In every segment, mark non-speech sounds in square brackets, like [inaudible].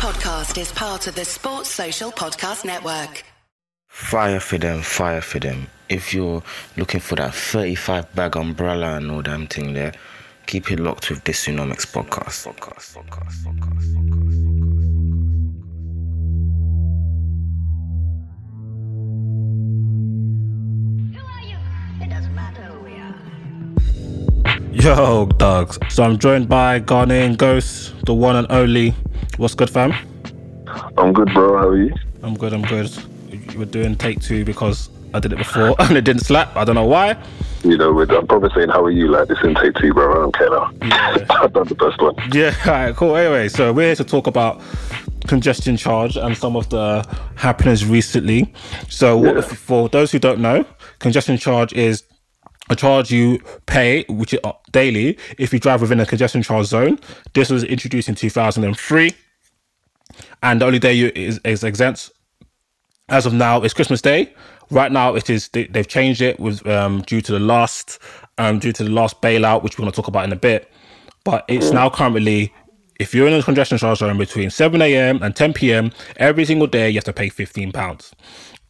podcast is part of the Sports Social Podcast Network. Fire for them, fire for them. If you're looking for that 35 bag umbrella and all damn thing there, keep it locked with this Tsunomics podcast. podcast, podcast, podcast, Yo, dogs. So I'm joined by Ghanaian Ghost, the one and only. What's good, fam? I'm good, bro. How are you? I'm good. I'm good. We're doing take two because I did it before [laughs] and it didn't slap. I don't know why. You know, I'm probably saying, "How are you?" Like this in take two, bro. I don't care now. Yeah. [laughs] I've done the first one. Yeah. [laughs] All right. Cool. Anyway, so we're here to talk about congestion charge and some of the happenings recently. So, what, Yeah. for those who don't know, congestion charge is a charge you pay, which is uh, daily, if you drive within a congestion charge zone. This was introduced in 2003, and the only day you is, is exempt as of now is Christmas Day. Right now, it is they, they've changed it with um, due to the last um, due to the last bailout, which we're going to talk about in a bit. But it's now currently, if you're in a congestion charge zone between 7 a.m. and 10 p.m. every single day, you have to pay 15 pounds.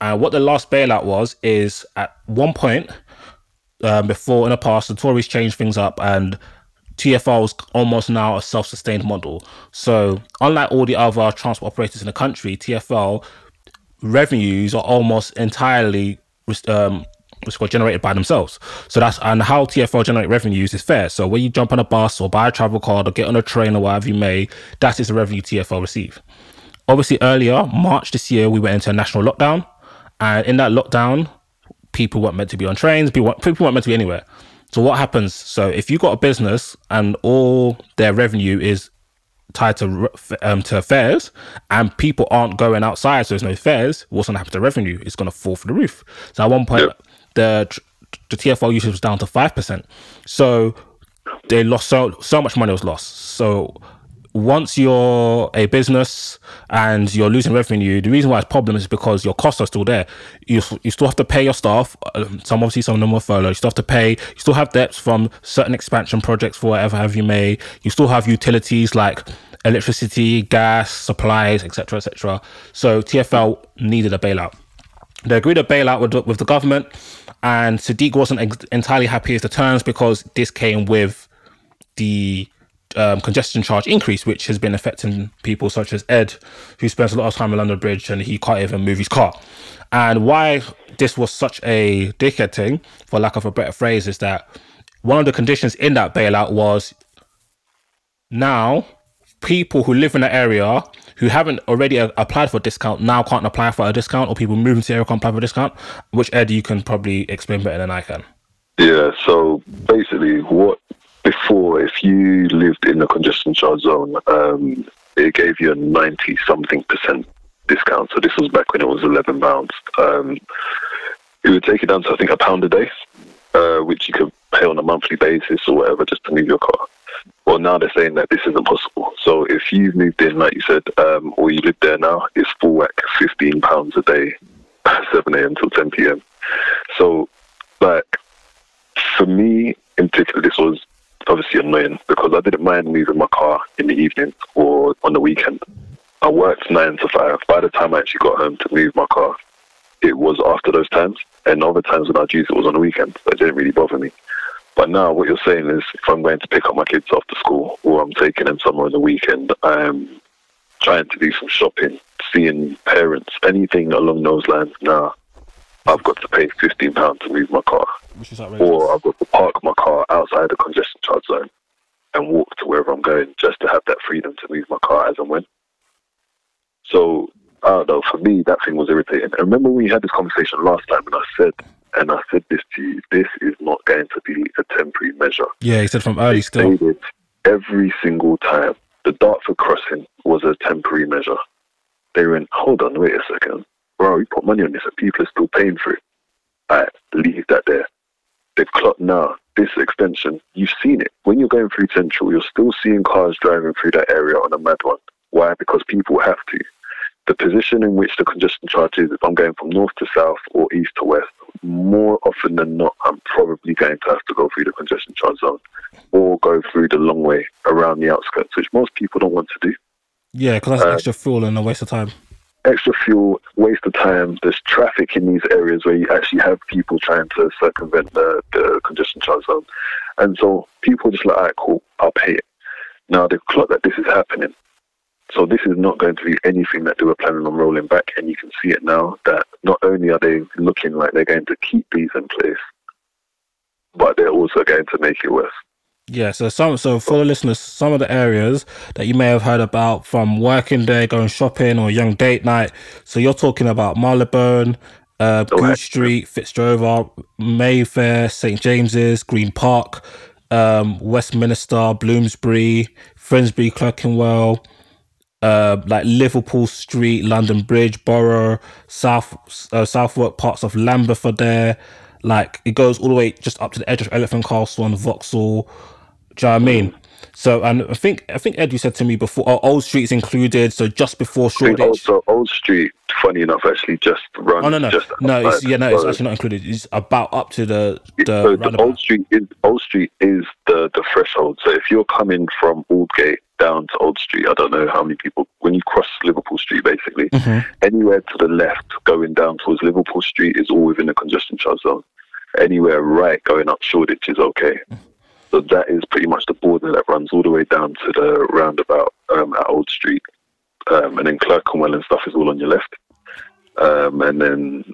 And what the last bailout was is at one point um, before in the past, the Tories changed things up and TFL is almost now a self-sustained model. So unlike all the other transport operators in the country, TFL revenues are almost entirely um, generated by themselves. So that's and how TFL generate revenues is fair. So when you jump on a bus or buy a travel card or get on a train or whatever you may, that is the revenue TFL receive. Obviously, earlier March this year, we went into a national lockdown, and in that lockdown, people weren't meant to be on trains. People weren't, people weren't meant to be anywhere. So what happens? So if you got a business and all their revenue is tied to um, to fares, and people aren't going outside, so there's no fares. What's going to happen to revenue? It's going to fall through the roof. So at one point, Yep. the the TFL usage was down to five percent. So they lost so so much money was lost. So once you're a business and you're losing revenue, the reason why it's a problem is because your costs are still there. You you still have to pay your staff. um, Some obviously some of them are furlough. You still have to pay. You still have debts from certain expansion projects for whatever have you may. You still have utilities like electricity, gas, supplies, etc., etc. So TFL needed a bailout they agreed a bailout with the, with the government, and Sadiq wasn't ex- entirely happy with the terms because this came with the um, congestion charge increase, which has been affecting people such as Ed, who spends a lot of time on London Bridge and he can't even move his car. And why this was such a dickhead thing, for lack of a better phrase, is that one of the conditions in that bailout was now people who live in the area who haven't already a- applied for a discount now can't apply for a discount, or people moving to the area can't apply for a discount. Which Ed, you can probably explain better than I can. Yeah. So basically, what before, if you lived in a congestion charge zone, um, it gave you a ninety something percent discount. So this was back when it was eleven pounds. Um, it would take it down to I think a pound a day, uh, which you could pay on a monthly basis or whatever just to move your car. Well, now they're saying that this isn't possible. So if you've moved in, like you said, um, or you live there now, it's full whack, fifteen pounds a day, [laughs] seven a.m. till ten p.m. So, like, for me in particular, this was obviously annoying because I didn't mind moving my car in the evening or on the weekend. I worked nine to five. By the time I actually got home to move my car, it was after those times. And other times when I'd use it was on the weekend. So it didn't really bother me. But now what you're saying is if I'm going to pick up my kids after school or I'm taking them somewhere on the weekend, I'm trying to do some shopping, seeing parents, anything along those lines now, I've got to pay £15 to move my car Which is outrageous. or I've got to park my car outside the congestion charge zone and walk to wherever I'm going just to have that freedom to move my car as and when. So, I don't know, for me, that thing was irritating. I remember when we had this conversation last time and I said, and I said this to you, this is not going to be a temporary measure. yeah, he said from early still. every single time the Dartford crossing was a temporary measure. They went, hold on, wait a second. Bro, you put money on this and people are still paying for it. I leave that there. They've clocked now. This extension, you've seen it. When you're going through Central, you're still seeing cars driving through that area on a mad one. Why? Because people have to. The position in which the congestion charge is, if I'm going from north to south or east to west, more often than not, I'm probably going to have to go through the congestion charge zone or go through the long way around the outskirts, which most people don't want to do. Yeah, because that's Uh, extra fuel and a waste of time. Extra fuel, waste of time. There's traffic in these areas where you actually have people trying to circumvent the, the congestion charge zone. And so people just like, all right, cool, I'll pay it. Now they've clocked that this is happening. So this is not going to be anything that they were planning on rolling back. And you can see it now that not only are they looking like they're going to keep these in place, but they're also going to make it worse. Yeah, so some so for the listeners, some of the areas that you may have heard about from working day, going shopping, or young date night. So you're talking about Marylebone, uh. Goodge Street, Fitzrovia, Mayfair, St James's, Green Park, um, Westminster, Bloomsbury, Finsbury, Clerkenwell, uh, like Liverpool Street, London Bridge, Borough, South uh, Southwark, parts of Lambeth are there. Like it goes all the way just up to the edge of Elephant Castle and Vauxhall. Do you know what I mean? So, and I think I think Ed, you said to me before, oh, Old Street's included. So just before Shoreditch. also Old Street, funny enough, actually just runs Oh no no just no! It's, yeah no, it's actually not included. It's about up to the the so the. Old Street is Old Street is the the threshold. So if you're coming from Aldgate down to Old Street, I don't know how many people when you cross Liverpool Street, basically Mhm. anywhere to the left going down towards Liverpool Street is all within the congestion charge zone. Anywhere right going up Shoreditch is okay. So that is pretty much the border that runs all the way down to the roundabout um, at Old Street, um, and then Clerkenwell and stuff is all on your left, um, and then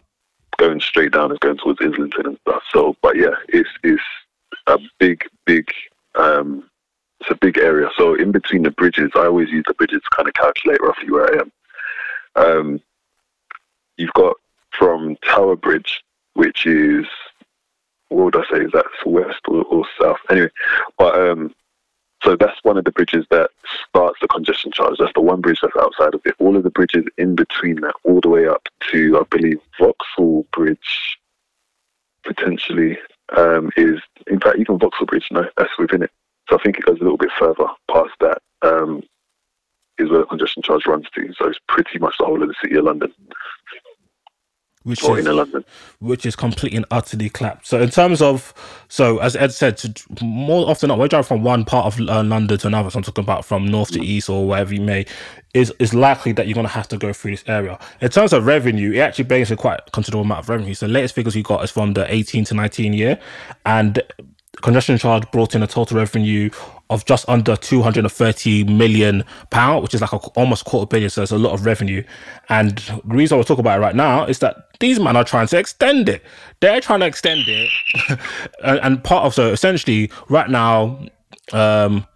going straight down is going towards Islington and stuff. So, but yeah, it's it's a big, big, um, it's a big area. So in between the bridges, I always use the bridges to kind of calculate roughly where I am. Um, you've got from Tower Bridge, which is what would I say? Is that west or, or south? Anyway, but um, so that's one of the bridges that starts the congestion charge. That's the one bridge that's outside of it. All of the bridges in between that, all the way up to I believe Vauxhall Bridge, potentially um, is in fact even Vauxhall Bridge. No, that's within it. So I think it goes a little bit further past that. Um, is where the congestion charge runs to. So it's pretty much the whole of the city of London which or is London. which is completely and utterly clapped. So in terms of, so as Ed said, to, more often not, we're driving from one part of uh, London to another. So I'm talking about from north to east or wherever you may. Is is likely that you're going to have to go through this area. In terms of revenue, it actually brings a quite considerable amount of revenue. So the latest figures we got is from the 18 to 19 year, and congestion charge brought in a total revenue of just under 230 million pound, which is like a, almost quarter billion. So it's a lot of revenue. And the reason I was talking about it right now is that these men are trying to extend it. They're trying to extend it, [laughs] and, and part of so essentially right now, um,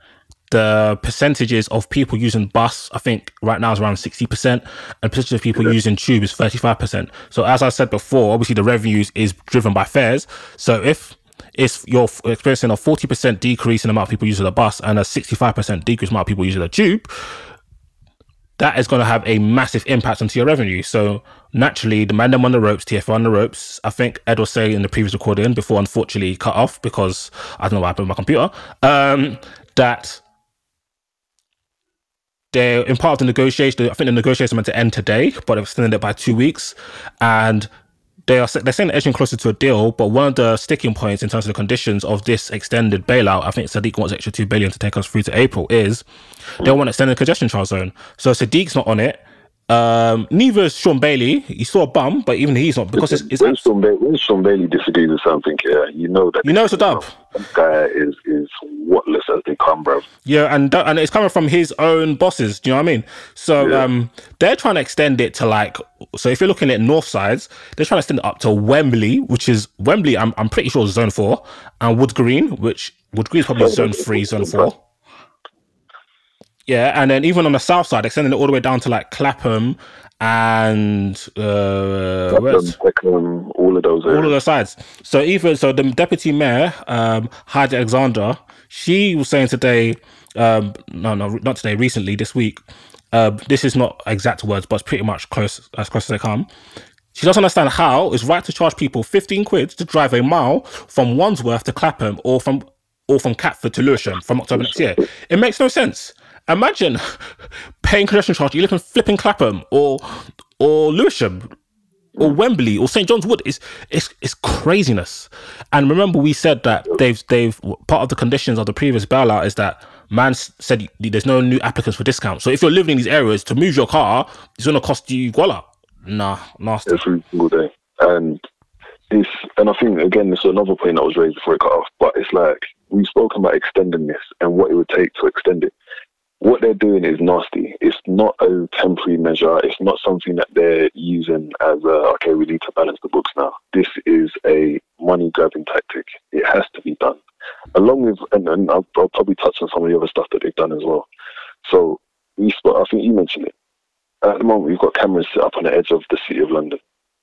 the percentages of people using bus, I think right now is around 60%, and percentage of people using tube is 35%. So as I said before, obviously the revenues is driven by fares. So if if you're experiencing a 40% decrease in the amount of people using the bus and a 65% decrease in the amount of people using the tube, that is going to have a massive impact onto your revenue. So naturally, the man them on the ropes, TFL on the ropes. I think Ed was saying in the previous recording before, unfortunately, cut off because I don't know what happened with my computer. Um, that they're in part of the negotiation. I think the negotiations are meant to end today, but they've extended it by two weeks, and they are they're saying they're edging closer to a deal. But one of the sticking points in terms of the conditions of this extended bailout, I think Sadiq wants extra two billion to take us through to April, is they don't want to extend the congestion charge zone. So Sadiq's not on it. Um, neither is Shaun Bailey. He saw a bum, but even he's not because it's, it's when, Shaun Bailey, when Shaun Bailey disagrees with something, yeah, you know that you know it's a dub. that guy is is whatless as they come, bro. Yeah, and and it's coming from his own bosses. Do you know what I mean? So um, they're trying to extend it to like. So if you're looking at north sides, they're trying to extend it up to Wembley, which is Wembley. I'm I'm pretty sure is zone four, and Wood Green, which Wood Green is probably zone three, zone four. Yeah, and then even on the south side, extending it all the way down to like Clapham and uh, Um, Peckham, all of those all of areas. the sides. So even so, the deputy mayor, um, Alexander, she was saying today, um, no, no, not today, recently, this week. Uh, this is not exact words, but it's pretty much close as close as they come. She doesn't understand how it's right to charge people 15 quid to drive a mile from Wandsworth to Clapham or from or from Catford to Lewisham from October next year. It makes no sense. Imagine [laughs] paying congestion charge. You live in flipping Clapham or or Lewisham or hmm. Wembley or St John's Wood. It's it's it's craziness. And remember, we said that they've they've part of the conditions of the previous bailout is that man said there's no new applicants for discounts. So if you're living in these areas, to move your car, it's going to cost you guala. Nah, nasty. every single day. And it's and I think again this is another point that was raised before it cut off. But it's like we've spoken about extending this and what it would take to extend it. What they're doing is nasty. It's not a temporary measure. It's not something that they're using as a okay, we need to balance the books now. This is a money grabbing tactic. It has to be done. Along with and, and I'll, I'll probably touch on some of the other stuff that they've done as well. So we spoke, I think you mentioned it. At the moment, we've got cameras set up on the edge of the city of London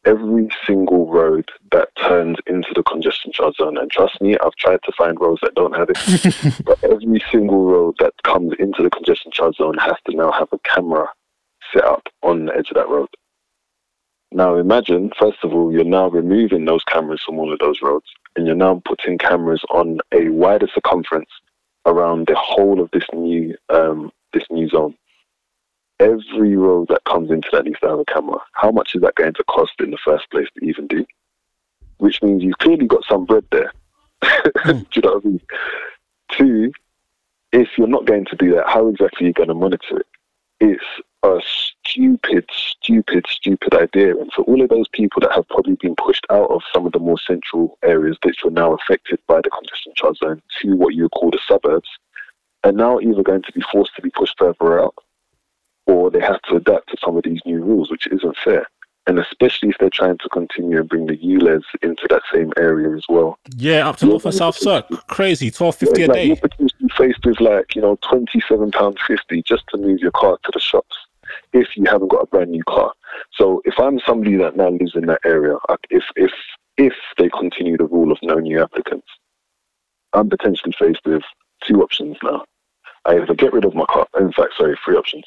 every single road that turns into the congestion charge zone. And trust me, I've tried to find roads that don't have it. [laughs] but every single road that comes into the congestion charge zone has to now have a camera set up on the edge of that road. Now imagine, first of all, you're now removing those cameras from all of those roads and you're now putting cameras on a wider circumference around the whole of this new um, this new zone every road that comes into that needs to have a camera. How much is that going to cost in the first place to even do? Which means you've clearly got some bread there. [laughs] Hmm. do you know what I mean? Two, if you're not going to do that, how exactly are you going to monitor it? It's a stupid, stupid, stupid idea. And for all of those people that have probably been pushed out of some of the more central areas that are now affected by the congestion charge zone to what you would call the suburbs, are now either going to be forced to be pushed further out or they have to adapt to some of these new rules, which isn't fair. And especially if they're trying to continue and bring the ULEZ into that same area as well. Yeah, up to North and South Circ. Crazy, twelve fifty a like day. You're potentially faced with like, you know, £27.50 just to move your car to the shops if you haven't got a brand new car. So if I'm somebody that now lives in that area, if, if, if they continue the rule of no new applicants, I'm potentially faced with two options now. I either get rid of my car, in fact, sorry, three options.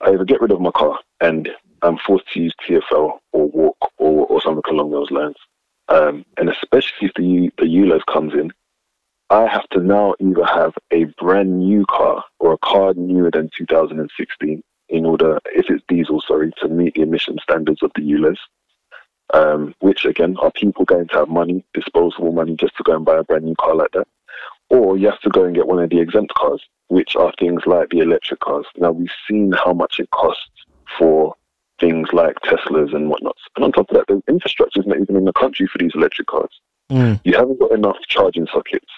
I either get rid of my car and I'm forced to use TFL or walk or, or something along those lines. Um, and especially if the, the ULEZ comes in, I have to now either have a brand new car or a car newer than 2016 in order, if it's diesel, sorry, to meet the emission standards of the ULEZ. Um, which again, are people going to have money, disposable money, just to go and buy a brand new car like that? Or you have to go and get one of the exempt cars, which are things like the electric cars. Now we've seen how much it costs for things like Teslas and whatnot. And on top of that, the infrastructure is not even in the country for these electric cars. Mm. You haven't got enough charging sockets.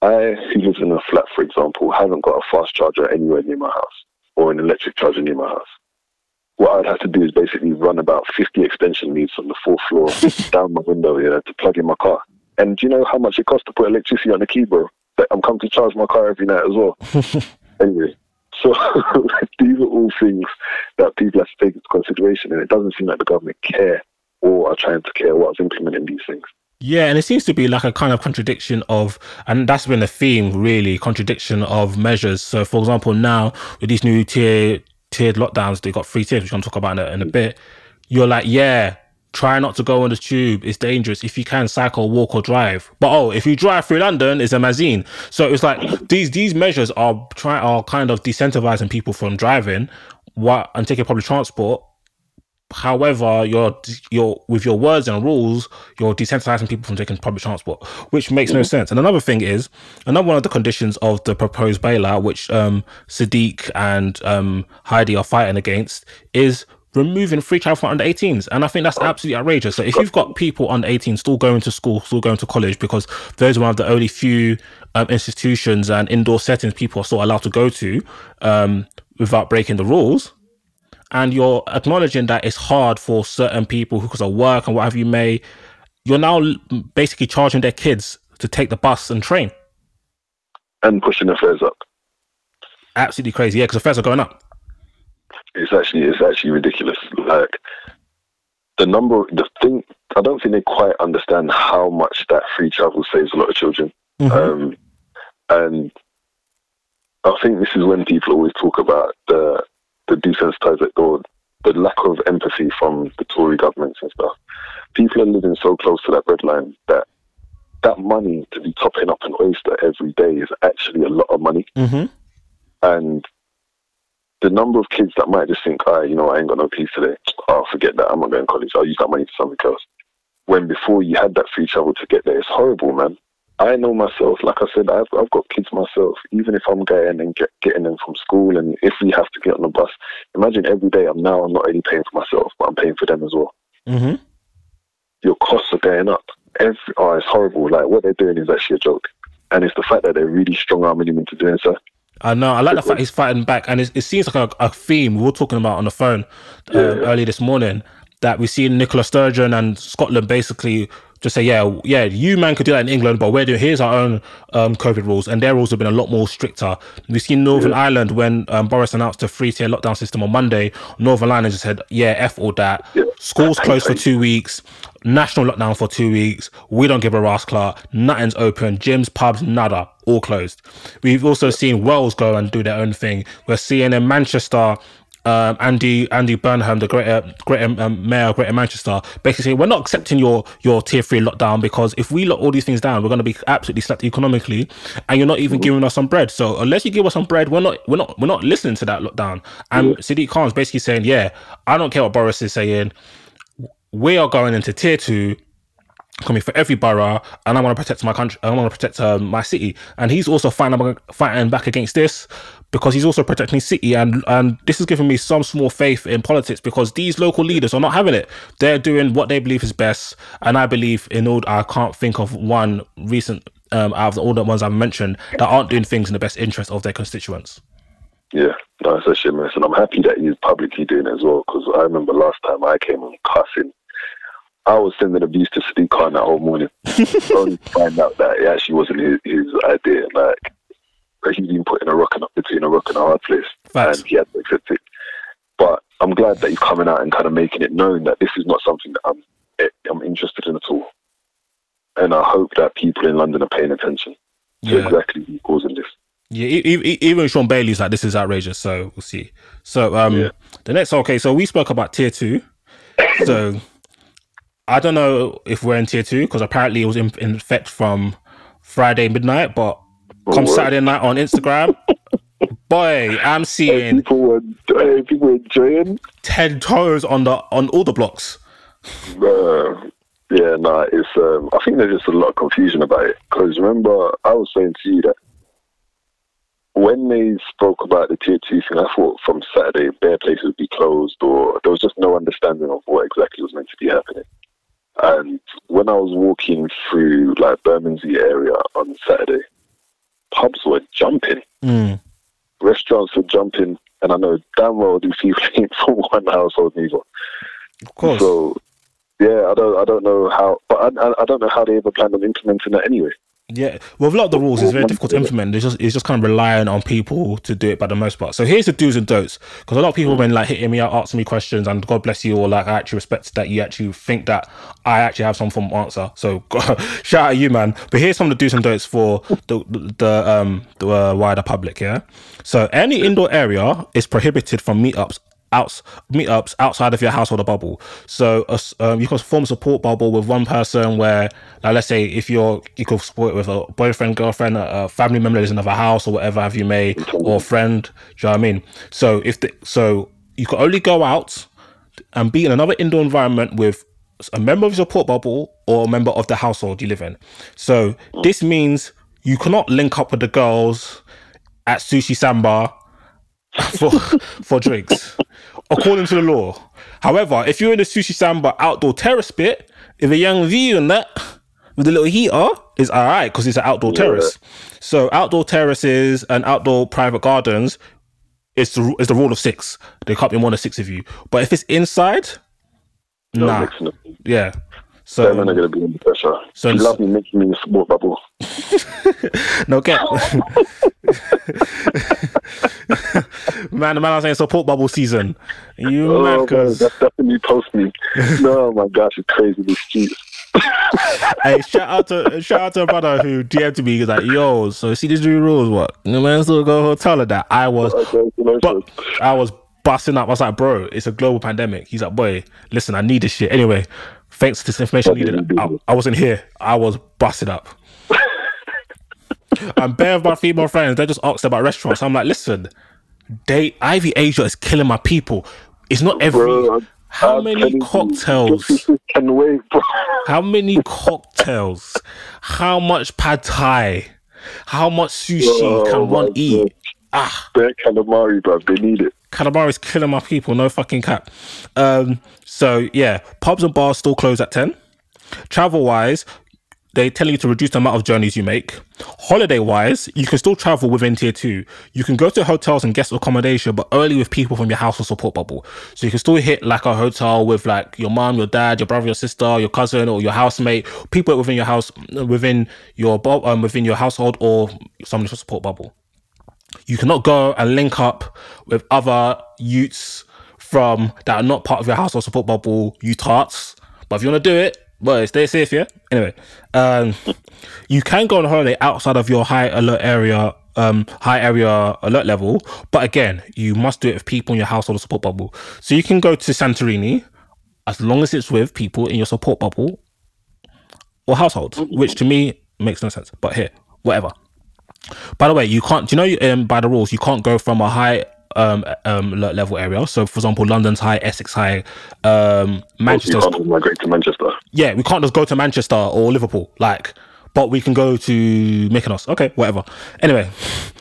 I, who lives in a flat, for example, haven't got a fast charger anywhere near my house or an electric charger near my house. What I'd have to do is basically run about 50 extension leads from the fourth floor [laughs] down my window here to plug in my car. And do you know how much it costs to put electricity on the key, bro? I'm coming to charge my car every night as well. [laughs] anyway, so [laughs] these are all things that people have to take into consideration, and it doesn't seem like the government care or are trying to care what's implementing these things. Yeah, and it seems to be like a kind of contradiction of, and that's been the theme really, contradiction of measures. So, for example, now with these new tier tiered lockdowns, they got three tiers, which I'm talk about in a, in a mm. bit. You're like, yeah, try not to go on the tube. It's dangerous. If you can cycle, walk, or drive. But oh, if you drive through London, it's a mazine. So it's like these these measures are try are kind of decentivizing people from driving, what and taking public transport. However, you're you're with your words and rules, you're desensitizing people from taking public transport, which makes no sense. And another thing is, another one of the conditions of the proposed bailout, which um, Sadiq and um, Heidi are fighting against, is removing free travel for under 18s. And I think that's absolutely outrageous. So if you've got people under 18 still going to school, still going to college, because those are one of the only few um, institutions and indoor settings people are still allowed to go to um, without breaking the rules and you're acknowledging that it's hard for certain people who, because of work and whatever you may, you're now basically charging their kids to take the bus and train. And pushing the fares up. Absolutely crazy. Yeah, because the fares are going up. It's actually it's actually ridiculous. Like the number, the thing, I don't think they quite understand how much that free travel saves a lot of children. Um, and I think this is when people always talk about the the desensitized or the lack of empathy from the Tory governments and stuff. People are living so close to that breadline that that money to be topping up an oyster every day is actually a lot of money. Mm-hmm. And the number of kids that might just think, ah, you know, I ain't got no peace today. Oh, forget that. I'm not going to college. I'll use that money for something else. When before you had that free travel to get there, it's horrible, man. I know myself. Like I said, I've I've got kids myself. Even if I'm going and get, getting them from school, and if we have to get on the bus, imagine every day I'm now I'm not only paying for myself, but I'm paying for them as well. Mm-hmm. Your costs are going up. Every oh, it's horrible. Like what they're doing is actually a joke, and it's the fact that they're really strong arming him into doing so. I know. I like the fact he's fighting back, and it, it seems like a, a theme we were talking about on the phone uh, Yeah. earlier this morning that we see Nicola Sturgeon and Scotland basically just say, yeah, yeah, you man could do that in England, but we're doing here's our own um, COVID rules, and their rules have been a lot more stricter. We've seen Northern Ireland when um, Boris announced a three tier lockdown system on Monday. Northern Ireland just said, yeah, f all that. Yeah. Schools closed for two weeks. National lockdown for two weeks. We don't give a rascal. Nothing's open. Gyms, pubs, nada. All closed. We've also seen Wales go and do their own thing. We're seeing in Manchester, um, Andy Andy Burnham, the greater greater um, mayor of Greater Manchester, basically saying we're not accepting your your tier three lockdown because if we lock all these things down, we're going to be absolutely slapped economically, and you're not even giving us some bread. So unless you give us some bread, we're not we're not we're not listening to that lockdown. And Sadiq Khan's basically saying, yeah, I don't care what Boris is saying we are going into tier two coming for every borough and i want to protect my country i want to protect um, my city. And he's also fighting, fighting back against this because he's also protecting his city and and this has given me some small faith in politics because these local leaders are not having it. They're doing what they believe is best and i believe in all i can't think of one recent um, out of all the ones i've mentioned that aren't doing things in the best interest of their constituents. Yeah, no, it's a shit mess, and I'm happy that he's publicly doing it as well. Because I remember last time I came on cussing, I was sending abuse to Sadiq Khan that whole morning, [laughs] only to find out that it actually wasn't his, his idea. Like he's been put in a rock and between a rock and a hard place, Facts. and he had to accept it. But I'm glad that he's coming out and kind of making it known that this is not something that I'm I'm interested in at all. And I hope that people in London are paying attention to Yeah. exactly who's causing this. Yeah, even Shaun Bailey's like this is outrageous. So we'll see. So um, Yeah. the next okay. So we spoke about tier two. So I don't know if we're in tier two because apparently it was in, in effect from Friday midnight, but come word. Saturday night on Instagram, [laughs] boy, I'm seeing People were hey, people enjoying. ten toes on the on all the blocks. Uh, yeah, no, it's. Um, I think there's just a lot of confusion about it. Because remember, I was saying to you that when they spoke about the tier two thing, I thought from Saturday bare places would be closed, or there was just no understanding of what exactly was meant to be happening. And when I was walking through like Bermondsey area on Saturday, pubs were jumping, Mm. restaurants were jumping, and I know damn well these people [laughs] ain't from one household neither. Of course. So, yeah, I don't, I don't know how, but I, I, I don't know how they ever planned on implementing that anyway. Yeah, well, a lot of the rules is very difficult to implement. It's just it's just kind of relying on people to do it by the most part. So here's the do's and don'ts because a lot of people have been like hitting me out, asking me questions, and God bless you all. Like I actually respect that you actually think that I actually have some form of answer. So [laughs] shout out you, man. But here's some of the do's and don'ts for the the, the um the uh, wider public. Yeah. So any indoor area is prohibited from meetups outs meetups outside of your household or bubble. So um, you can form a support bubble with one person where, like, let's say if you're you could support it with a boyfriend, girlfriend, a, family member lives in another house or whatever have you may, or a friend. Do you know what I mean? So if the, so you can only go out and be in another indoor environment with a member of your support bubble or a member of the household you live in. So this means you cannot link up with the girls at sushi samba for for drinks, according to the law. However, if you're in a sushi samba outdoor terrace bit, if a young view and that with a little heater is all right because it's an outdoor terrace. So outdoor terraces and outdoor private gardens, it's the it's the rule of six. There can't be more than six of you. But if it's inside, No nah, yeah. So are going to be under pressure. So So you love me making me sport bubble. [laughs] no get. [laughs] man, the man, I'm saying support bubble season. You Oh, mad? man, Cause that's definitely post me. [laughs] no, my gosh, it's crazy. The streets. hey, shout out to shout out to a brother who DM'd me. He's like, "Yo, so see these new rules? What? No man still go hotel of that." I was, Okay, but I was busting up. I was like, "Bro, it's a global pandemic." He's like, "Boy, listen, I need this shit." Anyway, thanks to this information needed. I, I wasn't here. I was busted up. [laughs] I'm bare of my female friends, they just asked about restaurants. I'm like, listen, they Ivy Asia is killing my people. It's not every. Bro, How I'm many cocktails? Can wait. [laughs] How many cocktails? How much pad thai? How much sushi Oh can one eat? Ah, Their calamari, bro. They need it. Calamari is killing my people. No fucking cap. Um, so yeah, pubs and bars still close at ten. Travel wise, they tell you to reduce the amount of journeys you make. Holiday wise, you can still travel within tier two. You can go to hotels and guest accommodation, but only with people from your house household support bubble. So you can still hit like a hotel with like your mom, your dad, your brother, your sister, your cousin, or your housemate, people within your house, within your um, within your household, or someone's support bubble. You cannot go and link up with other youths from that are not part of your household support bubble, you tarts. But if you want to do it, well, stay safe, yeah. Anyway, um, [laughs] you can go on holiday outside of your high alert area, um, high area alert level. But again, you must do it with people in your household support bubble. So you can go to Santorini as long as it's with people in your support bubble or household, which to me makes no sense. But here, whatever. By the way, you can't. Do you know um, by the rules you can't go from a high um, um alert level area? So, for example, London's high, Essex high, um, Manchester's can't migrate to Manchester. yeah, we can't just go to Manchester or Liverpool, like, but we can go to Mykonos. Okay, whatever. Anyway,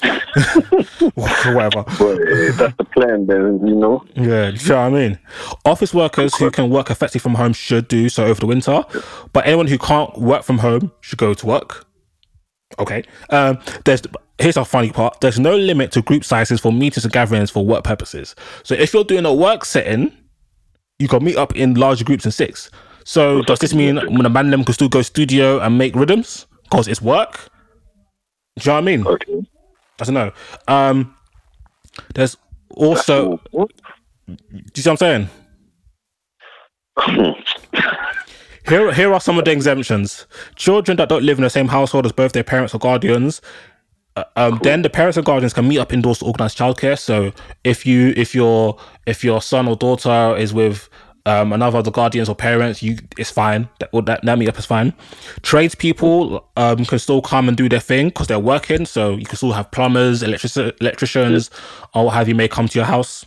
[laughs] whatever. But eh, that's the plan, then, you know. Yeah, do you know what I mean? Office workers who can work effectively from home should do so over the winter, but anyone who can't work from home should go to work. Okay. Um, there's here's a funny part. There's no limit to group sizes for meetings and gatherings for work purposes. So if you're doing a work setting, you can meet up in large groups in six. So does this mean when a man them can still go studio and make rhythms because it's work? Do you know what I mean? Okay. I don't know. Um, there's also. Do you see what I'm saying? [laughs] Here, here are some of the exemptions. Children that don't live in the same household as both their parents or guardians. uh, Um, Then the parents and guardians can meet up indoors to organize childcare. So if you, if your, if your son or daughter is with um, another of the guardians or parents, you, it's fine. That that, that meet up is fine. Tradespeople um, can still come and do their thing because they're working. So you can still have plumbers, electric, electricians, or what have you may come to your house.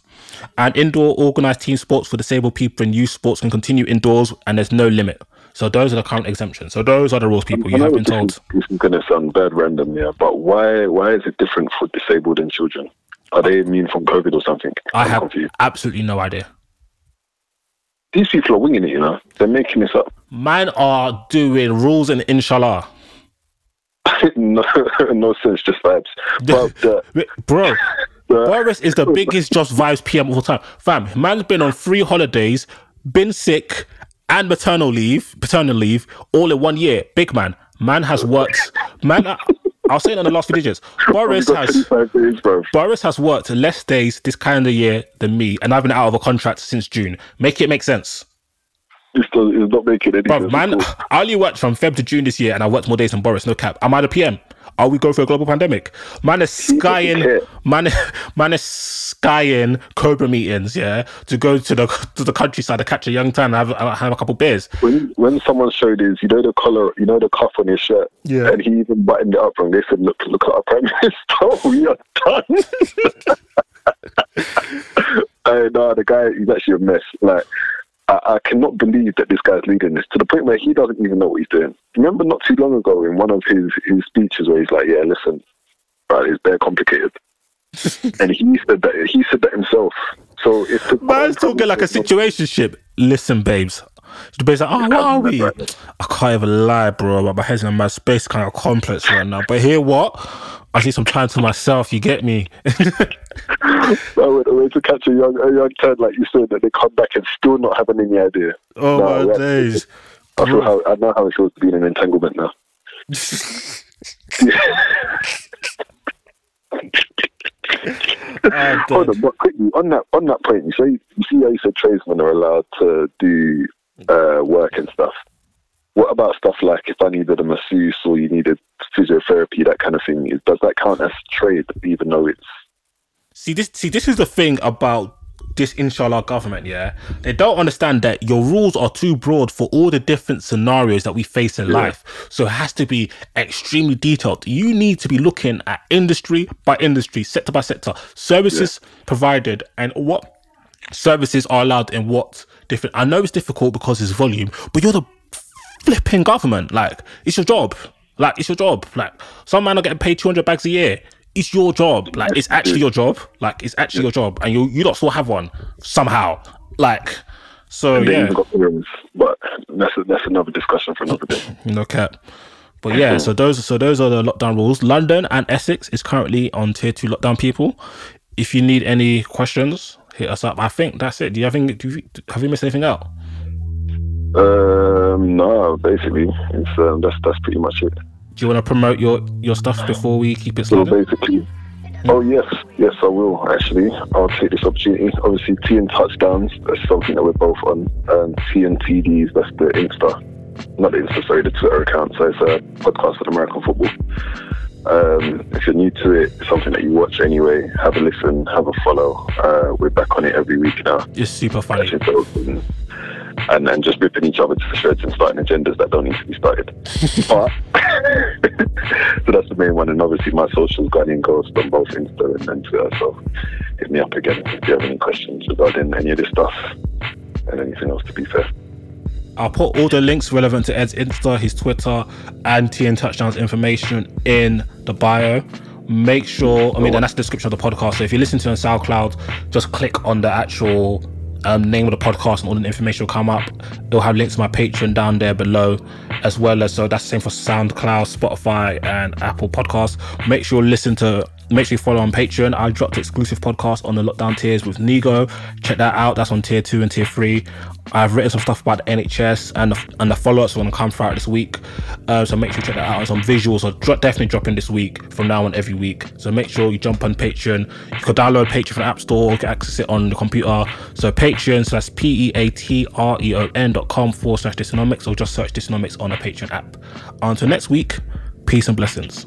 And indoor organized team sports for disabled people and youth sports can continue indoors, and there's no limit. So those are the current exemptions. So those are the rules, people. I you have been told. is- This is going to sound bad random, yeah, but why why is it different for disabled and children? Are they immune from COVID or something? I I'm have confused. absolutely no idea. These people are winging it, you know. They're making this up. Man are doing rules and inshallah. [laughs] no, no sense, just vibes. But [laughs] uh, Bro, [laughs] Boris is the biggest Just Vibes PM of all time. Fam, man's been on three holidays, been sick, and maternal leave, paternal leave, all in one year. Big man. Man has worked. Man, I, I'll say it on the last few digits. [laughs] Oh Boris has days. Boris has worked less days this calendar year than me, and I've been out of a contract since June. Make it make sense. This does, is not making any sense. man. I only worked from Feb to June this year, and I worked more days than Boris. No cap. Am I the PM? Are we going for a global pandemic? Man is skying, man, man is skying Cobra meetings, yeah, to go to the to the countryside to catch a young tan and have, uh, have a couple beers. When when someone showed his, you know, the collar, you know, the cuff on his shirt, Yeah. and he even buttoned it up wrong. They said, "Look, look at our prime minister. [laughs] we are done." [laughs] [laughs] I know the guy. He's actually a mess. Like. I, I cannot believe that this guy's leading this to the point where he doesn't even know what he's doing. Remember, not too long ago, in one of his, his speeches, where he's like, "Yeah, listen, right, it's very complicated," [laughs] and he said that he said that himself. So it's Man's talking like a situationship. Listen, babes. The babes like, oh, what are we? I can't even lie, bro. But my head's in my space kind of complex right now. But here, what? I need some time to myself. You get me? I went away to catch a young a young turd like you said that they come back and still not having any idea. oh No, my that's- days. I feel how I know how it feels to be in an entanglement now. [laughs] Hold on, but quickly on that on that point, you say you see how you said tradesmen are allowed to do uh, work and stuff. What about stuff like if I needed a masseuse or you needed physiotherapy, that kind of thing? Is, does that count as trade, even though it's See this. See this is the thing about this inshallah government. Yeah, they don't understand that your rules are too broad for all the different scenarios that we face in life. So it has to be extremely detailed. You need to be looking at industry by industry, sector by sector, services provided, and what services are allowed in what different. I know it's difficult because it's volume, but you're the flipping government. Like it's your job. Like it's your job. Like some man are getting paid two hundred bags a year. It's your job. Like it's actually your job. Like it's actually your job, and you you don't still have one somehow. Like so, They yeah. rooms, but that's a, that's another discussion for another day. [laughs] No cap. But yeah, so those so those are the lockdown rules. London and Essex is currently on tier two lockdown. People, if you need any questions, hit us up. I think that's it. Do you have any, do you, have you missed anything out? Um, no, basically, it's um, that's that's pretty much it. Do you want to promote your your stuff before we keep it So basically, oh yes, yes, I will actually. I'll take this opportunity. Obviously, T and touchdowns. That's something that we're both on. And T and TDs. That's the Insta, not the Insta, sorry, the Twitter account. So it's a podcast on American football. Um, if you're new to it, it's something that you watch anyway. Have a listen, have a follow. Uh, we're back on it every week now. It's super funny. And, and and just ripping each other to shreds and starting agendas that don't need to be started. [laughs] but [laughs] so that's the main one. And obviously my socials Guardian Ghost on both Insta and, and Twitter. So hit me up again if you have any questions regarding any of this stuff and anything else to be fair. I'll put all the links relevant to Ed's Insta, his Twitter, and TN Touchdowns information in the bio. Make sure, I mean, and that's the description of the podcast. So if you listen to it on SoundCloud, just click on the actual um, name of the podcast and all the information will come up. It'll have links to my Patreon down there below, as well as so that's the same for SoundCloud, Spotify, and Apple Podcasts. Make sure you listen to, make sure you follow on Patreon. I dropped exclusive podcast on the lockdown tiers with Nigo. Check that out. That's on tier two and tier three. I've written some stuff about the NHS and the, and the follow-ups are going to come throughout this week. Uh, so make sure you check that out. And some visuals are dro- definitely dropping this week from now on every week. So make sure you jump on Patreon. You can download Patreon from the App Store, get access it on the computer. So Patreon, so that's P-E-A-T-R-E-O-N dot com forward slash Dysonomics or just search Dysonomics on the Patreon app. Until next week, peace and blessings.